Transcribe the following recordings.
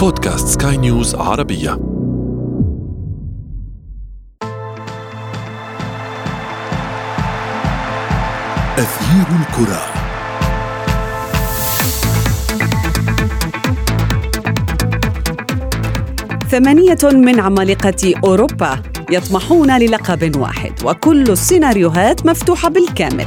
بودكاست سكاي نيوز عربية. أثير الكرة. ثمانية من عمالقة أوروبا يطمحون للقب واحد وكل السيناريوهات مفتوحة بالكامل.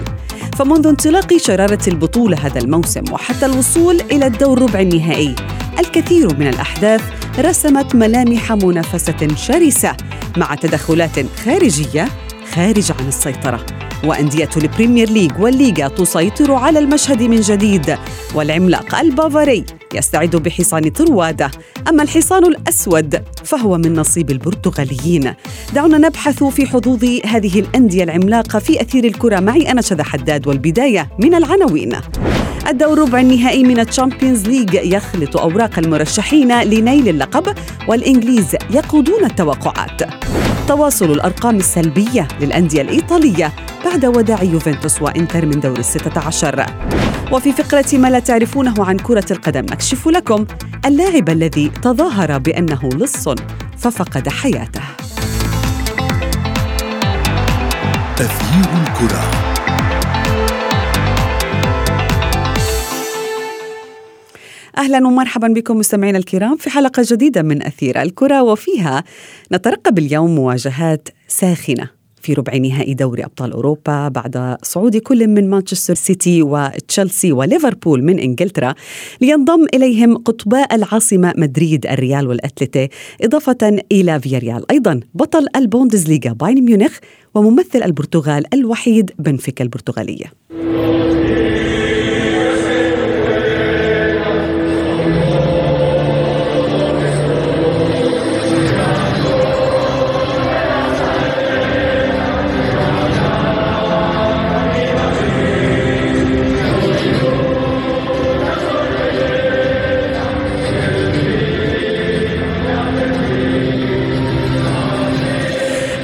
فمنذ انطلاق شرارة البطولة هذا الموسم وحتى الوصول إلى الدور ربع النهائي الكثير من الأحداث رسمت ملامح منافسة شرسة مع تدخلات خارجية خارجة عن السيطرة. وأندية ال Premier League والليغا تسيطر على المشهد من جديد والعملاق البافاري يستعد بحصان طروادة. أما الحصان الأسود فهو من نصيب البرتغاليين. دعونا نبحث في حظوظ هذه الأندية العملاقة في أثير الكرة. معي أنا شذى حداد والبداية من العناوين. الدور ربع النهائي من ال Champions League يخلط أوراق المرشحين لنيل اللقب والإنجليز يقودون التوقعات. تواصل الأرقام السلبية للأندية الإيطالية بعد وداع يوفنتوس وإنتر من دور الستة عشر. وفي فقرة ما لا تعرفونه عن كرة القدم نكشف لكم اللاعب الذي تظاهر بأنه لص ففقد حياته. أثير الكرة. أهلا ومرحبا بكم مستمعينا الكرام في حلقة جديدة من أثير الكرة وفيها نترقب اليوم مواجهات ساخنة في ربع نهائي دوري أبطال أوروبا بعد صعود كل من مانشستر سيتي وتشيلسي وليفربول من إنجلترا لينضم إليهم قطباء العاصمة مدريد الريال والأتلتي إضافة إلى فياريال. أيضا بطل البوندسليغا بايرن ميونخ وممثل البرتغال الوحيد بنفيكا البرتغالية.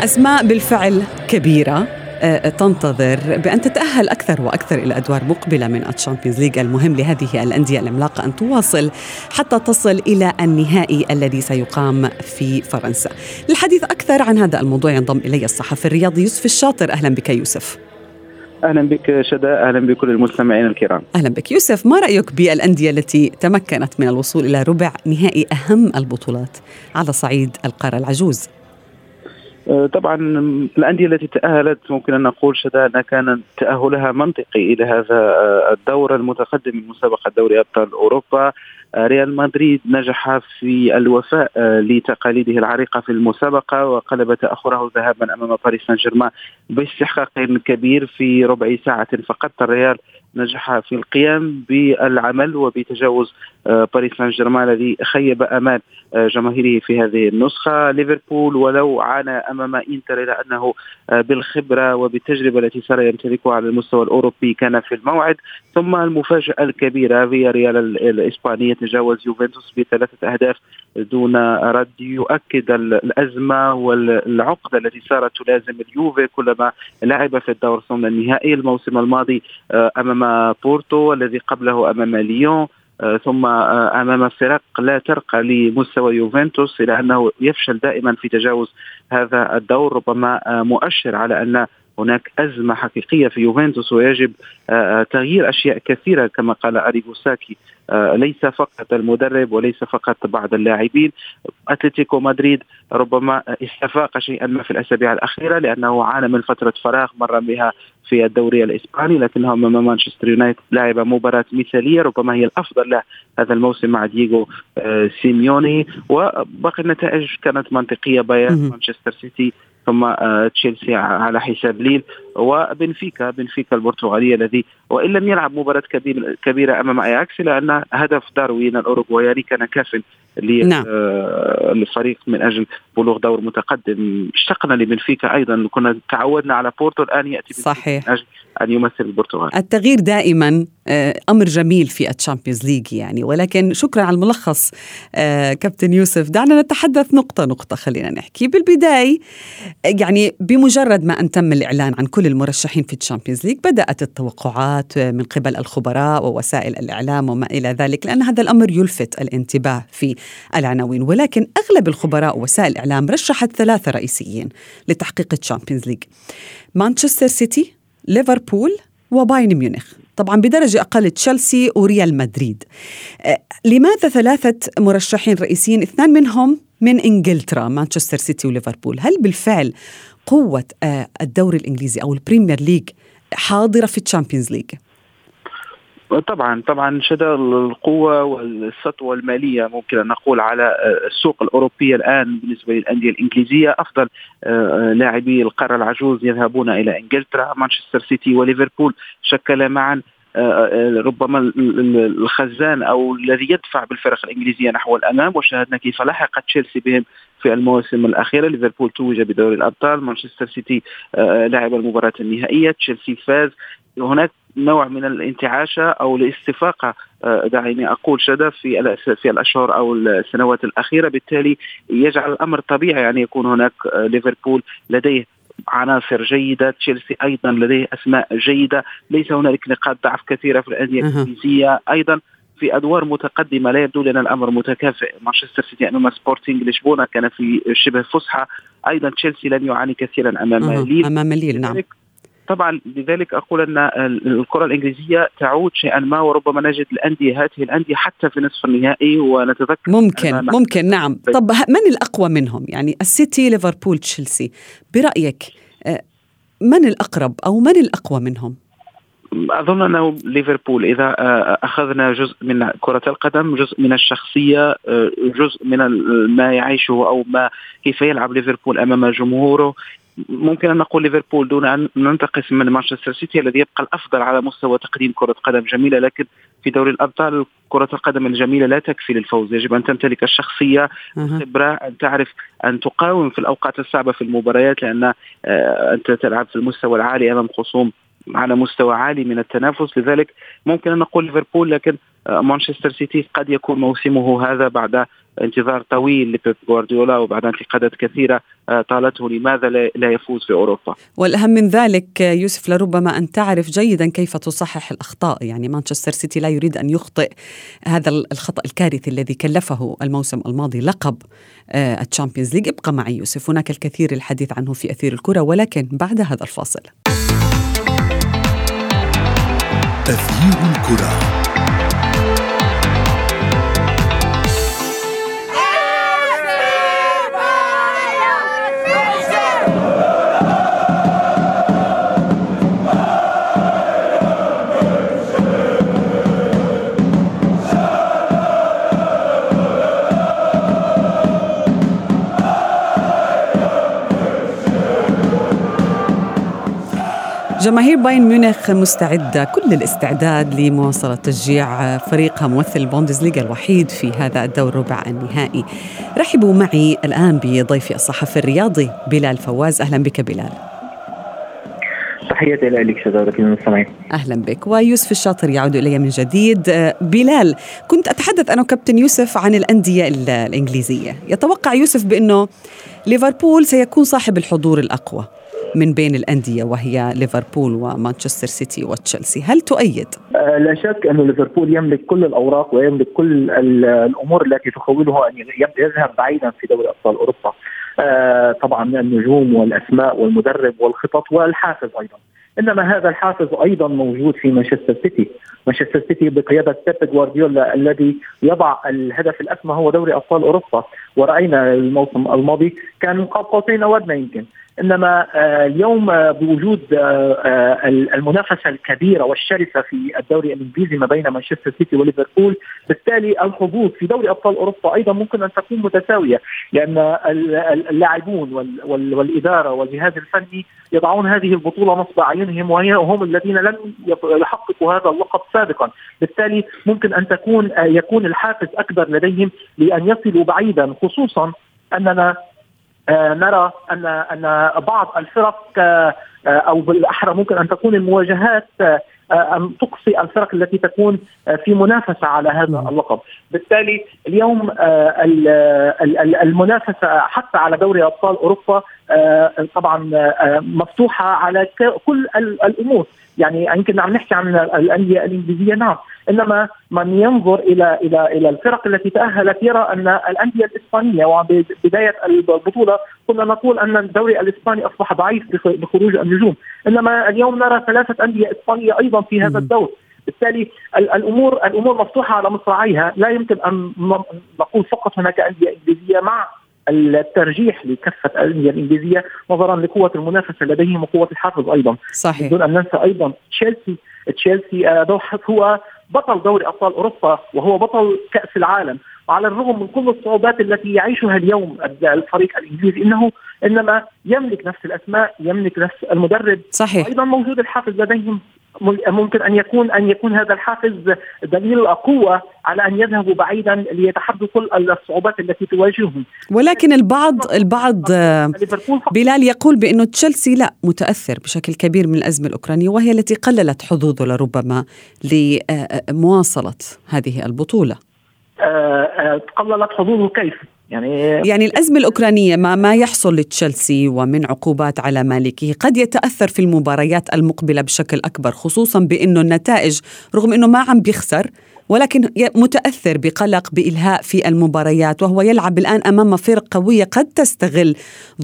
أسماء بالفعل كبيرة. آه، تنتظر بأن تتأهل أكثر وأكثر إلى أدوار مقبلة من ال Champions League المهم لهذه الأندية العملاقة أن تواصل حتى تصل إلى النهائي الذي سيقام في فرنسا. للحديث أكثر عن هذا الموضوع ينضم إلي الصحفي الرياضي يوسف الشاطر. أهلا بك يوسف. أهلا بك شذى أهلا بكل المستمعين الكرام. أهلا بك يوسف. ما رأيك بالأندية التي تمكنت من الوصول إلى ربع نهائي أهم البطولات على صعيد القارة العجوز؟ طبعا الأندية التي تأهلت ممكن أن نقول شدا ان كان تأهلها منطقي إلى هذا آه، الدور المتقدم من مسابقة دوري أبطال أوروبا. آه، ريال مدريد نجح في الوفاء لتقاليده العريقة في المسابقة وقلب تاخره ذهابا أمام باريس سان جيرمان باستحقاق كبير في ربع ساعة فقط. الريال نجح في القيام بالعمل وبتجاوز باريس سان جيرمان الذي خيب امال جماهيره في هذه النسخة. ليفربول ولو عانى أمام إنتر إلى أنه بالخبرة وبالتجربة التي صار يمتلكها على المستوى الأوروبي كان في الموعد. ثم المفاجأة الكبيرة في ريال الاسباني تجاوز يوفنتوس بثلاثة أهداف دون رد. يؤكد الأزمة والعقدة التي صارت تلازم اليوفي كلما لعب في الدور ثم النهائي. الموسم الماضي أمام بورتو الذي قبله أمام ليون. آه، ثم آه، أمام فرق لا ترقى لمستوى يوفنتوس إلى أنه يفشل دائما في تجاوز هذا الدور ربما آه، مؤشر على أن هناك أزمة حقيقية في يوفنتوس ويجب تغيير أشياء كثيرة كما قال أريغو ساكي. ليس فقط المدرب وليس فقط بعض اللاعبين. أتلتيكو مدريد ربما استفاق شيئا ما في الأسابيع الأخيرة لأنه عانى من فترة فراغ مر بها في الدوري الإسباني لكنه أمام مانشستر يونايتد لعب مباراة مثالية ربما هي الأفضل له هذا الموسم مع دييغو آه، سيميوني. وباقي النتائج كانت منطقية بايرن مانشستر سيتي ثم آه، تشيلسي على حساب ليل. وبنفيكا بنفيكا البرتغالي الذي وإن لم يلعب مباراة كبيرة أمام أياكس الا أن هدف داروين الأوروغواياني كان كاف نعم. للفريق من أجل بلوغ دور متقدم. اشتقنا لبنفيكا أيضا. كنا تعودنا على بورتو الآن يأتي صحيح من أجل أن يمثل البرتغال. التغيير دائما آه، أمر جميل في ال Champions League يعني. ولكن شكرا على الملخص آه، كابتن يوسف. دعنا نتحدث نقطة نقطة خلينا نحكي. بالبداية يعني بمجرد ما أن تم الإعلان عن كل المرشحين في ال Champions League بدأت التوقعات من قبل الخبراء ووسائل الإعلام وما إلى ذلك لأن هذا الأمر يلفت الانتباه في العناوين. ولكن أغلب الخبراء ووسائل الإعلام رشحت ثلاثة رئيسيين لتحقيق ال Champions League مانشستر سيتي ليفربول وبايرن ميونخ. طبعا بدرجة أقل تشيلسي وريال مدريد. أه، لماذا ثلاثة مرشحين رئيسيين اثنان منهم من إنجلترا مانشستر سيتي وليفربول؟ هل بالفعل قوة أه، الدوري الإنجليزي أو ال Premier League حاضرة في ال Champions League؟ طبعا طبعا شذى القوة والسطوة المالية ممكن أن نقول على السوق الأوروبية الآن بالنسبة للأندية الإنجليزية أفضل آه، لاعبي القارة العجوز يذهبون إلى إنجلترا مانشستر سيتي وليفربول شكل معا آه، آه، ربما الخزان أو الذي يدفع بالفرق الإنجليزية نحو الأمام وشاهدنا كيف لحق تشيلسي بهم في المواسم الاخيره ليفربول توج بدوري الأبطال. مانشستر سيتي لعب المباراة النهائية. تشيلسي فاز. هناك نوع من الانتعاشة أو الاستفاقة آه، دعيني أقول شدة في في الأشهر أو السنوات الأخيرة. بالتالي يجعل الأمر طبيعي يعني يكون هناك آه، ليفربول لديه عناصر جيدة، تشيلسي أيضا لديه أسماء جيدة، ليس هنالك نقاط ضعف كثيرة في الأندية الانجليزيه، أيضا في أدوار متقدمة لا يبدو لنا الأمر متكافئ، مانشستر سيتي أمام سبورتينغ لشبونة كان في شبه فسحة، أيضا تشيلسي لن يعاني كثيرا أمام ليل. أمام ليل نعم. طبعا لذلك أقول أن الكرة الإنجليزية تعود شيئا ما وربما نجد الأندية هذه الأندية حتى في نصف النهائي ونتذكر ممكن ممكن نعم. طب من الأقوى منهم؟ يعني السيتي ليفربول تشيلسي. برأيك آه، من الأقرب أو من الأقوى منهم؟ أظن أنه ليفربول إذا آه، أخذنا جزء من كرة القدم جزء من الشخصية آه، جزء من ما يعيشه أو ما كيف يلعب ليفربول أمام جمهوره. ممكن أن نقول ليفربول دون أن ننتقص من مانشستر سيتي الذي يبقى الأفضل على مستوى تقديم كرة قدم جميلة لكن في دوري الأبطال كرة القدم الجميلة لا تكفي للفوز. يجب أن تمتلك الشخصية الخبرة أن تعرف أن تقاوم في الأوقات الصعبة في المباريات لأن آه، أنت تلعب في المستوى العالي أمام خصوم على مستوى عالي من التنافس لذلك ممكن أن نقول ليفربول لكن آه، مانشستر سيتي قد يكون موسمه هذا بعد انتظار طويل لبيب غوارديولا وبعد انتقادات كثيرة آه، طالته لماذا لا يفوز في أوروبا. والأهم من ذلك يوسف لربما أن تعرف جيدا كيف تصحح الأخطاء، يعني مانشستر سيتي لا يريد أن يخطئ هذا الخطأ الكارثي الذي كلفه الموسم الماضي لقب ال Champions League، ابقى معي يوسف، هناك الكثير الحديث عنه في أثير الكرة ولكن بعد هذا الفاصل. أثير الكرة. جماهير باين ميونخ مستعدة كل الاستعداد لمواصلة تشجيع فريقها ممثل البوندسليغا الوحيد في هذا الدور ربع النهائي. رحبوا معي الآن بضيفي الصحفي الرياضي بلال فواز. أهلا بك بلال. تحياتي لك شذارة المستمعين أهلا بك. ويوسف الشاطر يعود إلي من جديد. بلال كنت أتحدث أنا وكابتن يوسف عن الأندية الإنجليزية. يتوقع يوسف بأنه ليفربول سيكون صاحب الحضور الأقوى. من بين الأندية وهي ليفربول ومانشستر سيتي وتشيلسي هل تؤيد؟ آه، لا شك أن ليفربول يملك كل الأوراق ويملك كل الأمور التي تخوله أن يذهب بعيدا في دوري أبطال أوروبا. آه، طبعا النجوم والأسماء والمدرب والخطط والحافز أيضا. إنما هذا الحافز أيضا موجود في مانشستر سيتي، مانشستر سيتي بقيادة بيب جوارديولا الذي يضع الهدف الأسمى هو دوري أبطال أوروبا. ورأينا الموسم الماضي كان قوسين أو أدنى يمكن. إنما آه، اليوم آه، بوجود آه، المنافسة الكبيرة والشرسة في الدوري الإنجليزي ما بين مانشستر سيتي وليفربول بالتالي الحظوظ في دوري أبطال أوروبا أيضا ممكن أن تكون متساوية لأن اللاعبون والإدارة والجهاز الفني يضعون هذه البطولة نصب أعينهم وهم الذين لم يحققوا هذا اللقب سابقا. بالتالي ممكن أن تكون يكون الحافز أكبر لديهم لأن يصلوا بعيدا خصوصا أننا نرى ان أن بعض الفرق آه، أو بالأحرى ممكن أن تكون المواجهات أن تقصي الفرق التي تكون في منافسة على هذا اللقب، بالتالي اليوم المنافسة حتى على دوري أبطال أوروبا طبعا مفتوحة على كل الأمور. يعني يمكن عم نحكي عن الأندية الإنجليزية نعم. إنما من ينظر إلى إلى إلى الفرق التي تأهلت يرى أن الأندية الإسبانية وبداية البطولة كنا نقول أن الدوري الإسباني أصبح ضعيف بخروج النجوم. إنما اليوم نرى ثلاثة أندية إسبانية أيضا في هذا الدور. بالتالي الأمور الأمور مفتوحة على مصراعيها. لا يمكن أن نقول فقط هناك أندية إنجليزية مع الترجيح لكفه الأندية الإنجليزية نظرا لقوة المنافسة لديهم وقوة الحافز أيضا. صحيح. بدون أن ننسى أيضا تشيلسي. تشيلسي آه، هو بطل دوري أبطال أوروبا وهو بطل كأس العالم. وعلى الرغم من كل الصعوبات التي يعيشها اليوم الفريق الإنجليزي إنه إنما يملك نفس الأسماء يملك نفس المدرب. صحيح. أيضا موجود الحافز لديهم. ممكن أن يكون أن يكون هذا الحافز دليل قوة على أن يذهبوا بعيدا ليتحدوا كل الصعوبات التي تواجههم. ولكن البعض البعض بلال يقول بأنه تشيلسي لا متأثر بشكل كبير من الأزمة الأوكرانية وهي التي قللت حظوظه لربما لمواصلة هذه البطولة. آه، آه، قللت حظوظه كيف؟ يعني يعني الأزمة الأوكرانية ما ما يحصل لتشيلسي ومن عقوبات على مالكه قد يتأثر في المباريات المقبلة بشكل أكبر خصوصا بأنه النتائج رغم أنه ما عم بيخسر ولكن متأثر بقلق بإلهاء في المباريات وهو يلعب الآن أمام فرق قوية قد تستغل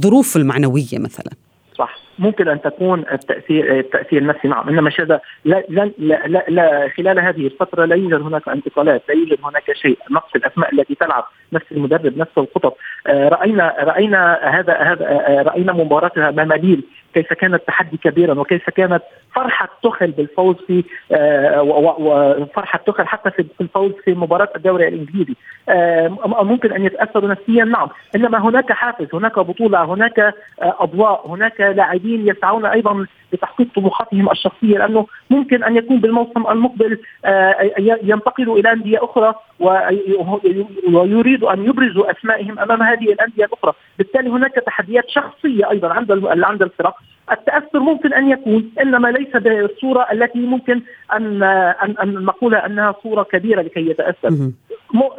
ظروف المعنوية مثلا صح. ممكن أن تكون التأثير التأثير النفسي نعم إنما لا لا, لا, لا, لا خلال هذه الفترة لا يوجد هناك انتقالات لا يوجد هناك شيء. نقص الأسماء التي تلعب نفس المدرب نفس الخطط. آه رأينا رأينا هذا هذا آه رأينا مباراه امام ليل كيف كانت تحدي كبيرا وكيف كانت فرحة تخل بالفوز في آه وفرحه تخل حتى في الفوز في مباراة الدوري الإنجليزي. آه ممكن أن يتأثروا نفسيا نعم. إنما هناك حافز هناك بطولة هناك آه أضواء هناك لاعبين يسعون أيضا لتحقيق طموحاتهم الشخصية لأنه ممكن أن يكون بالموسم المقبل ينتقلوا إلى أندية أخرى ويريدوا أن يبرزوا أسمائهم أمام هذه الأندية الأخرى، بالتالي هناك تحديات شخصية أيضا عند عند الفرق. التأثر ممكن أن يكون إنما ليس بالصورة التي ممكن أن أن, أن نقولها أنها صورة كبيرة لكي يتأثر.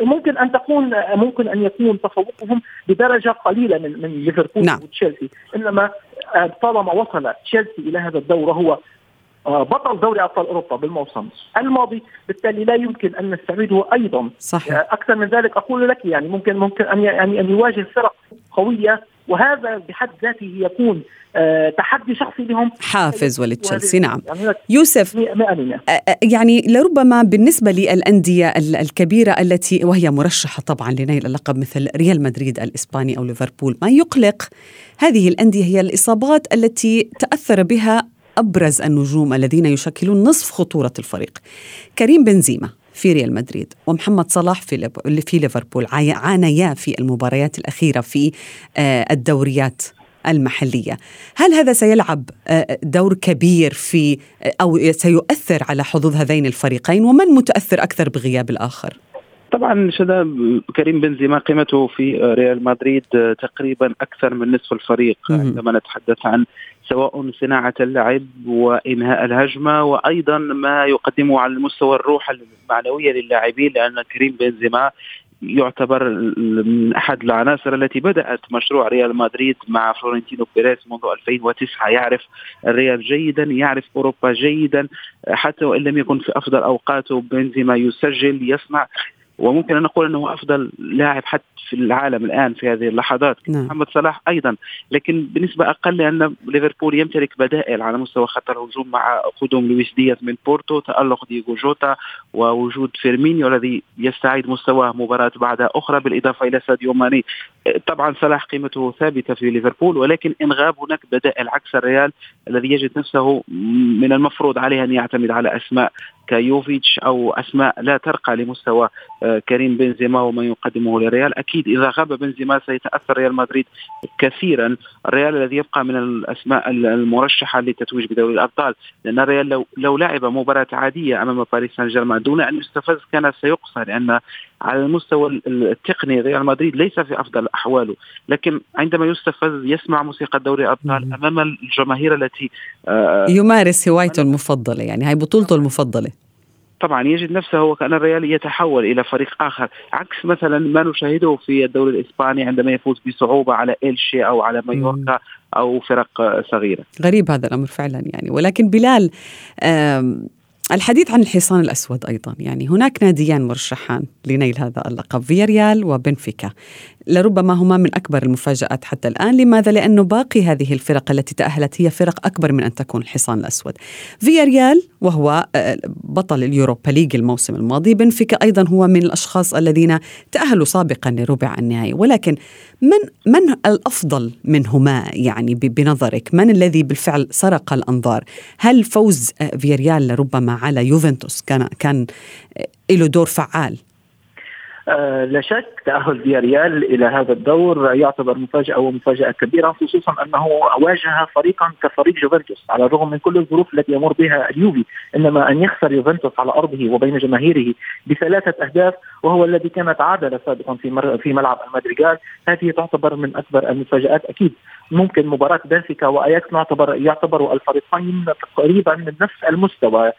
ممكن أن تكون ممكن أن يكون تفوقهم بدرجة قليلة من من ليفربول نعم. وتشيلسي. إنما طالما وصل تشيلسي إلى هذا الدور وهو آه، بطل دوري أبطال أوروبا بالموسم الماضي. بالتالي لا يمكن أن نستبعده أيضا. صحيح. آه، أكثر من ذلك أقول لك يعني ممكن ممكن أن يعني أن يواجه فرق قوية وهذا بحد ذاته يكون آه، تحدي شخصي لهم. حافز ولتشيلسي نعم. يعني يوسف. يعني لربما بالنسبة للأندية الكبيرة التي وهي مرشحة طبعا لنيل اللقب مثل ريال مدريد الإسباني أو ليفربول ما يقلق؟ هذه الأندية هي الإصابات التي تأثر بها أبرز النجوم الذين يشكلون نصف خطورة الفريق. كريم بنزيما في ريال مدريد ومحمد صلاح في في ليفربول عانيا في المباريات الأخيرة في آه، الدوريات المحلية. هل هذا سيلعب آه، دور كبير في آه، أو سيؤثر على حظوظ هذين الفريقين؟ ومن متأثر أكثر بغياب الآخر؟ طبعا شذا كريم بنزيما قيمته في ريال مدريد تقريبا أكثر من نصف الفريق عندما نتحدث عن سواء صناعة اللعب وإنهاء الهجمة وأيضا ما يقدمه على المستوى الروح المعنوية للاعبين لأن كريم بنزيما يعتبر من أحد العناصر التي بدأت مشروع ريال مدريد مع فلورنتينو بيريز منذ 2009 يعرف الريال جيدا يعرف أوروبا جيدا حتى وإن لم يكن في أفضل أوقاته بنزيما يسجل يصنع وممكن ان نقول إنه أفضل لاعب حتى في العالم الآن في هذه اللحظات. نعم. محمد صلاح أيضا. لكن بنسبه أقل لأن ليفربول يمتلك بدائل على مستوى خط الهجوم مع قدوم لويس دياز من بورتو تألق ديجو جوتا ووجود فيرمينيو الذي يستعيد مستواه مباراة بعد أخرى بالإضافة إلى ساديو ماني. طبعا صلاح قيمته ثابتة في ليفربول ولكن إن غاب هناك بدائل عكس الريال الذي يجد نفسه من المفروض عليه أن يعتمد على أسماء كيوفيتش أو أسماء لا ترقى لمستوى آه، كريم بنزيما وما يقدمه للريال. أكيد إذا غاب بنزيما سيتأثر ريال مدريد كثيرا. الريال الذي يبقى من الأسماء المرشحة للتتويج بدوري الأبطال. لأن الريال لو لو لعب مباراة عادية أمام باريس سان جيرمان دون أن يستفز كان سيقصى لأن على المستوى التقني ريال مدريد ليس في أفضل أحواله. لكن عندما يستفز يسمع موسيقى دوري الأبطال أمام الجماهير التي يمارس هوايته المفضلة يعني هاي بطولته المفضلة. طبعا يجد نفسه وكان الريال يتحول إلى فريق آخر عكس مثلا ما نشاهده في الدوري الإسباني عندما يفوز بصعوبة على إلشي أو على مايوركا أو فرق صغيرة. غريب هذا الأمر فعلا يعني ولكن بلال الحديث عن الحصان الأسود أيضا يعني هناك ناديان مرشحان لنيل هذا اللقب فياريال وبنفيكا. لربما هما من أكبر المفاجآت حتى الآن. لماذا؟ لأنه باقي هذه الفرق التي تأهلت هي فرق أكبر من أن تكون الحصان الأسود. فياريال وهو آه، بطل اليوروبا ليج الموسم الماضي بنفيكا أيضا هو من الأشخاص الذين تأهلوا سابقا لربع النهائي. ولكن من من الأفضل منهما يعني بنظرك؟ من الذي بالفعل سرق الأنظار؟ هل فوز فياريال لربما على يوفنتوس؟ كان كان له دور فعال. آه لا شك تأهل فياريال إلى هذا الدور. يعتبر مفاجأة ومفاجأة كبيرة خصوصا أنه واجه فريقا كفريق جوفنتوس على الرغم من كل الظروف التي يمر بها اليوفي إنما أن يخسر يوفنتوس على أرضه وبين جماهيره بثلاثة أهداف وهو الذي كان تعادل سابقا في في ملعب المادريغال هذه تعتبر من أكبر المفاجآت أكيد. ممكن مباراة بنفيكا وأياكس نعتبر يعتبر الفريقين تقريبا من نفس المستوى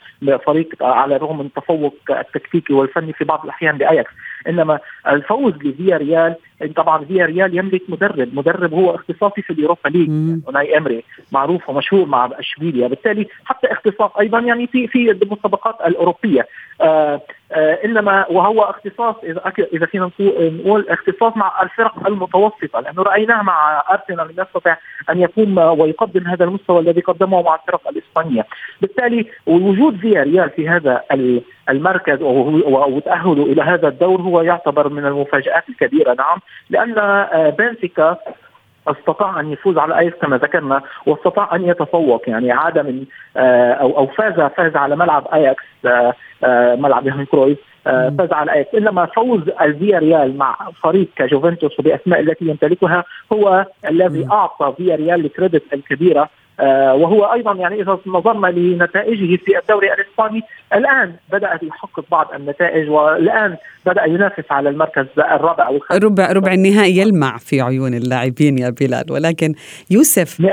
فريق على الرغم من التفوق التكتيكي والفني في بعض الأحيان لأياكس إنما الفوز لفيا ريال طبعا فيا ريال يملك مدرب مدرب هو اختصاصي في اليوروبا ليج أوناي إمري معروف ومشهور مع أشبيليا. بالتالي حتى اختصاص أيضا يعني في في المسابقات الأوروبية. إنما وهو اختصاص إذا إذا فينا نقول اختصاص مع الفرق المتوسطة لأنه رأيناه مع ارسنال لم يستطع أن يقوم ويقدم هذا المستوى الذي قدمه مع الفرق الإسبانية، بالتالي وجود فيا ريال في هذا المركز وتاهله إلى هذا الدور هو يعتبر من المفاجآت الكبيرة. نعم لأن آه، بنفيكا أستطاع أن يفوز على اياكس كما ذكرنا وأستطاع أن يتفوق يعني عاد من آه، أو أو فاز فاز على ملعب أياكس آه، ملعب يوهان كرويف فاز على أياكس. إنما فوز الفيا ريال مع فريق كجوفنتوس وباسماء التي يمتلكها هو الذي أعطى فيا ريال ال credit الكبيرة آه، وهو أيضا يعني إذا نظرنا لنتائجه في الدوري الإسباني الآن بدا يحقق بعض النتائج والآن بدأ ينافس على المركز الرابع أو ربع ربع النهائي يلمع في عيون اللاعبين يا بلال ولكن يوسف 100%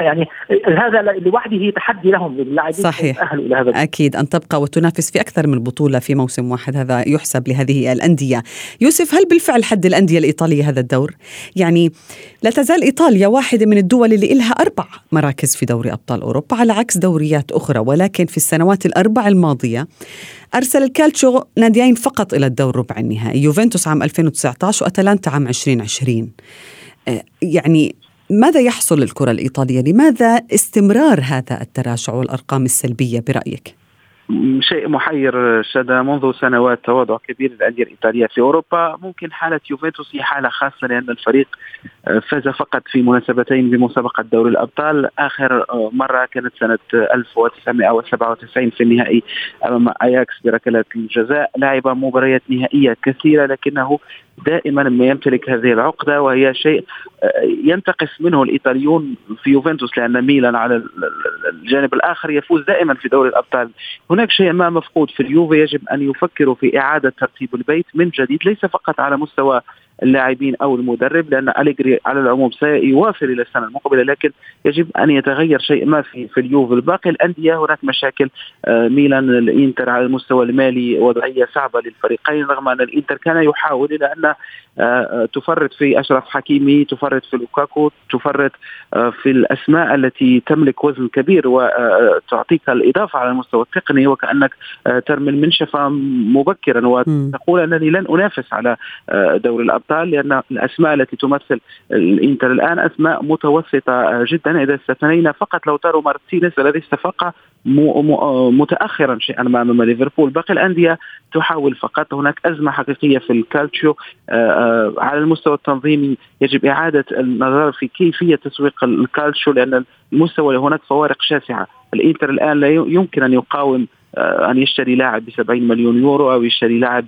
يعني هذا لوحده تحدي لهم للاعبين صحيح. إلى هذا أكيد أن تبقى وتنافس في أكثر من بطولة في موسم واحد هذا يحسب لهذه الأندية. يوسف هل بالفعل حد الأندية الإيطالية هذا الدور؟ يعني لا تزال إيطاليا واحدة من الدول اللي لها أربع مراكز في دوري أبطال أوروبا على عكس دوريات أخرى ولكن في السنوات الأربع الماضية أرسل الكالتشو ناديين فقط إلى الدور ربع النهائي يوفنتوس عام 2019 وأتلانتا عام 2020 آه، يعني ماذا يحصل للكرة الإيطالية؟ لماذا استمرار هذا التراجع والأرقام السلبية برأيك؟ شيء محير شد منذ سنوات تواضع كبير للأندية الإيطالية في أوروبا. ممكن حالة يوفنتوس هي حالة خاصة لأن الفريق آه، فاز فقط في مناسبتين بمسابقة دوري الأبطال. آخر آه، مرة كانت سنة 1997 في النهائي أمام أياكس بركلات الجزاء. لعب مباريات نهائية كثيرة لكنه دائما ما يمتلك هذه العقدة وهي شيء آه، ينتقص منه الإيطاليون في يوفنتوس لأن ميلان على الجانب الآخر يفوز دائما في دوري الأبطال. هناك شيء ما مفقود في اليوفي يجب أن يفكروا في إعادة ترتيب البيت من جديد ليس فقط على مستوى اللاعبين أو المدرب لأن أليجري على العموم سيواصل إلى السنة المقبلة لكن يجب أن يتغير شيء ما في في اليوفي. باقي الأندية هناك مشاكل آه، ميلان الإنتر على المستوى المالي وضعية صعبة للفريقين رغم أن الإنتر كان يحاول إلى أن آه، تفرط في أشرف حكيمي تفرط في لوكاكو تفرط آه، في الأسماء التي تملك وزن كبير وتعطيك الإضافة على المستوى التقني وكأنك ترمي المنشفة مبكرا وتقول أنني لن أنافس على دوري الابطال الأبطال لأن الأسماء التي تمثل الإنتر الآن أسماء متوسطة جدا. إذا استثنينا فقط لوتارو مارتينيز الذي استفاق متاخرا شيئا ما أمام ليفربول. باقي الأندية تحاول فقط. هناك أزمة حقيقية في الكالتشيو. آه، آه، على المستوى التنظيمي يجب إعادة النظر في كيفية تسويق الكالتشيو لأن المستوى هناك فوارق شاسعة. الإنتر الآن لا يمكن أن يقاوم أن يشتري لاعب ب 70 مليون يورو أو يشتري لاعب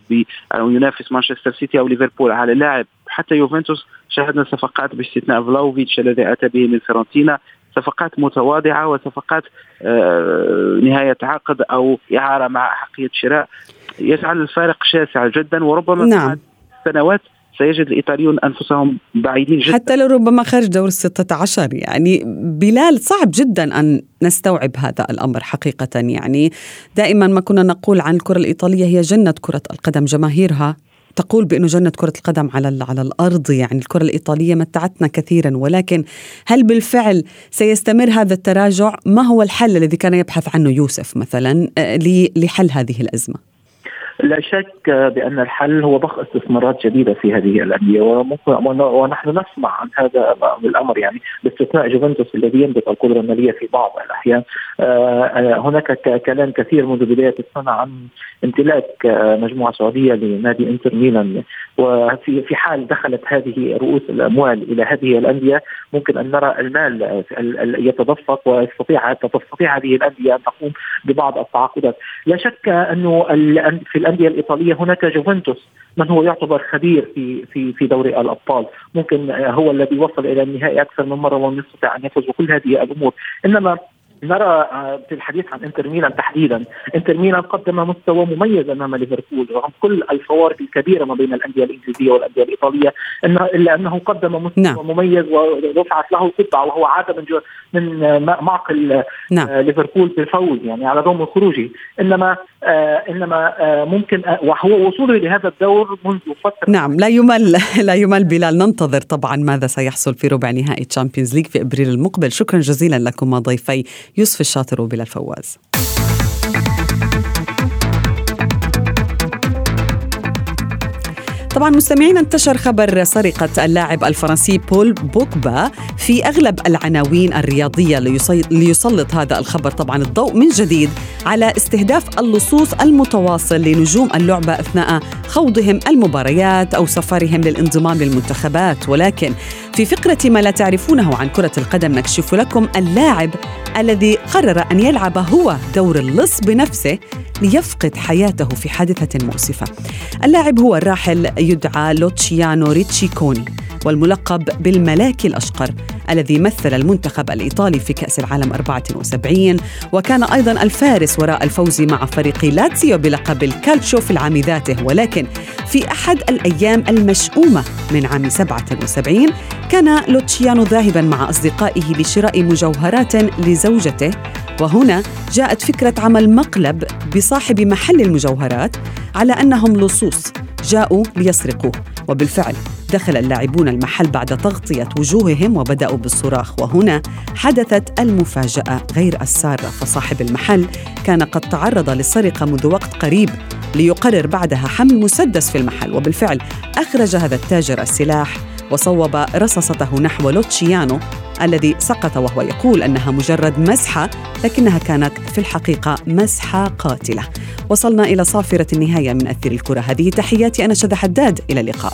أو ينافس مانشستر سيتي أو ليفربول على لاعب. حتى يوفنتوس شاهدنا صفقات باستثناء فلاوفيتش الذي أتى به من فيورنتينا صفقات متواضعة وصفقات نهاية عقد أو إعارة مع حقية شراء. يجعل الفارق شاسع جدا وربما نعم. سنوات سيجد الإيطاليون أنفسهم بعيدين جدا. حتى لو ربما خارج دور الستة عشر يعني بلال صعب جدا أن نستوعب هذا الأمر حقيقة. يعني دائما ما كنا نقول عن الكرة الإيطالية هي جنة كرة القدم. جماهيرها تقول بأنه جنة كرة القدم على على الأرض. يعني الكرة الإيطالية متعتنا كثيرا. ولكن هل بالفعل سيستمر هذا التراجع؟ ما هو الحل الذي كان يبحث عنه يوسف مثلا آه، لحل هذه الأزمة؟ لا شك بأن الحل هو ضخ استثمارات جديدة في هذه الأندية ونحن نسمع عن هذا الأمر يعني باستثناء جوفنتوس الذي يملك القدرة المالية في بعض الأحيان. آه، هناك كلام كثير منذ بداية السنة عن امتلاك مجموعة سعودية لنادي انتر ميلان. وفي في حال دخلت هذه رؤوس الأموال إلى هذه الأندية ممكن أن نرى المال يتدفق ويستطيع تستطيع هذه الأندية أن تقوم ببعض التعاقدات. لا شك أنه في الأندية الإيطالية. هناك جوفنتوس من هو يعتبر خبير في في في دوري الأبطال. ممكن هو الذي وصل إلى النهائي أكثر من مرة ولم يستطع أن يفوز وكل هذه الأمور. إنما نرى آه، في الحديث عن إنتر ميلان تحديدا إنتر ميلان قدم مستوى مميز أمام ليفربول رغم كل الفوارق الكبيره ما بين الأندية الإنجليزية والأندية الإيطالية إنه إلا أنه قدم مستوى نعم. مميز ورفعت له القبعه وهو عاد من من معقل نعم. آه، ليفربول بالفوز يعني على من خروجه إنما آه إنما آه ممكن آه وهو وصوله لهذا الدور منذ فترة نعم لا يمل لا يمل بلال ننتظر طبعا ماذا سيحصل في ربع نهائي تشامبيونز ليج في أبريل المقبل شكرا جزيلا لكم ضيفي يوسف الشاطر وبلال فواز. طبعا مستمعينا انتشر خبر سرقة اللاعب الفرنسي بول بوكبا في أغلب العناوين الرياضية ليسلط هذا الخبر. طبعا الضوء من جديد على استهداف اللصوص المتواصل لنجوم اللعبة أثناء خوضهم المباريات أو سفرهم للانضمام للمنتخبات. ولكن في فقرة ما لا تعرفونه عن كرة القدم نكشف لكم اللاعب الذي قرر أن يلعب هو دور اللص بنفسه ليفقد حياته في حادثة مؤسفة. اللاعب هو الراحل يدعى لوتشيانو ري تشيكوني والملقب بالملاك الأشقر الذي مثل المنتخب الإيطالي في كأس العالم 74 وكان أيضا الفارس وراء الفوز مع فريق لاتسيو بلقب الكالتشو في العام ذاته. ولكن في أحد الأيام المشؤومة من عام 77 كان لوتشيانو ذاهبا مع أصدقائه لشراء مجوهرات لزوجته وهنا جاءت فكرة عمل مقلب بصاحب محل المجوهرات على أنهم لصوص جاءوا ليسرقوه. وبالفعل دخل اللاعبون المحل بعد تغطية وجوههم وبدأوا بالصراخ. وهنا حدثت المفاجأة غير السارة. فصاحب المحل كان قد تعرض للسرقة منذ وقت قريب ليقرر بعدها حمل مسدس في المحل. وبالفعل أخرج هذا التاجر السلاح وصوب رصاصته نحو لوتشيانو الذي سقط وهو يقول أنها مجرد مسحة لكنها كانت في الحقيقة مسحة قاتلة. وصلنا إلى صافرة النهاية من أثير الكرة هذه تحياتي أنا شذى حداد إلى اللقاء.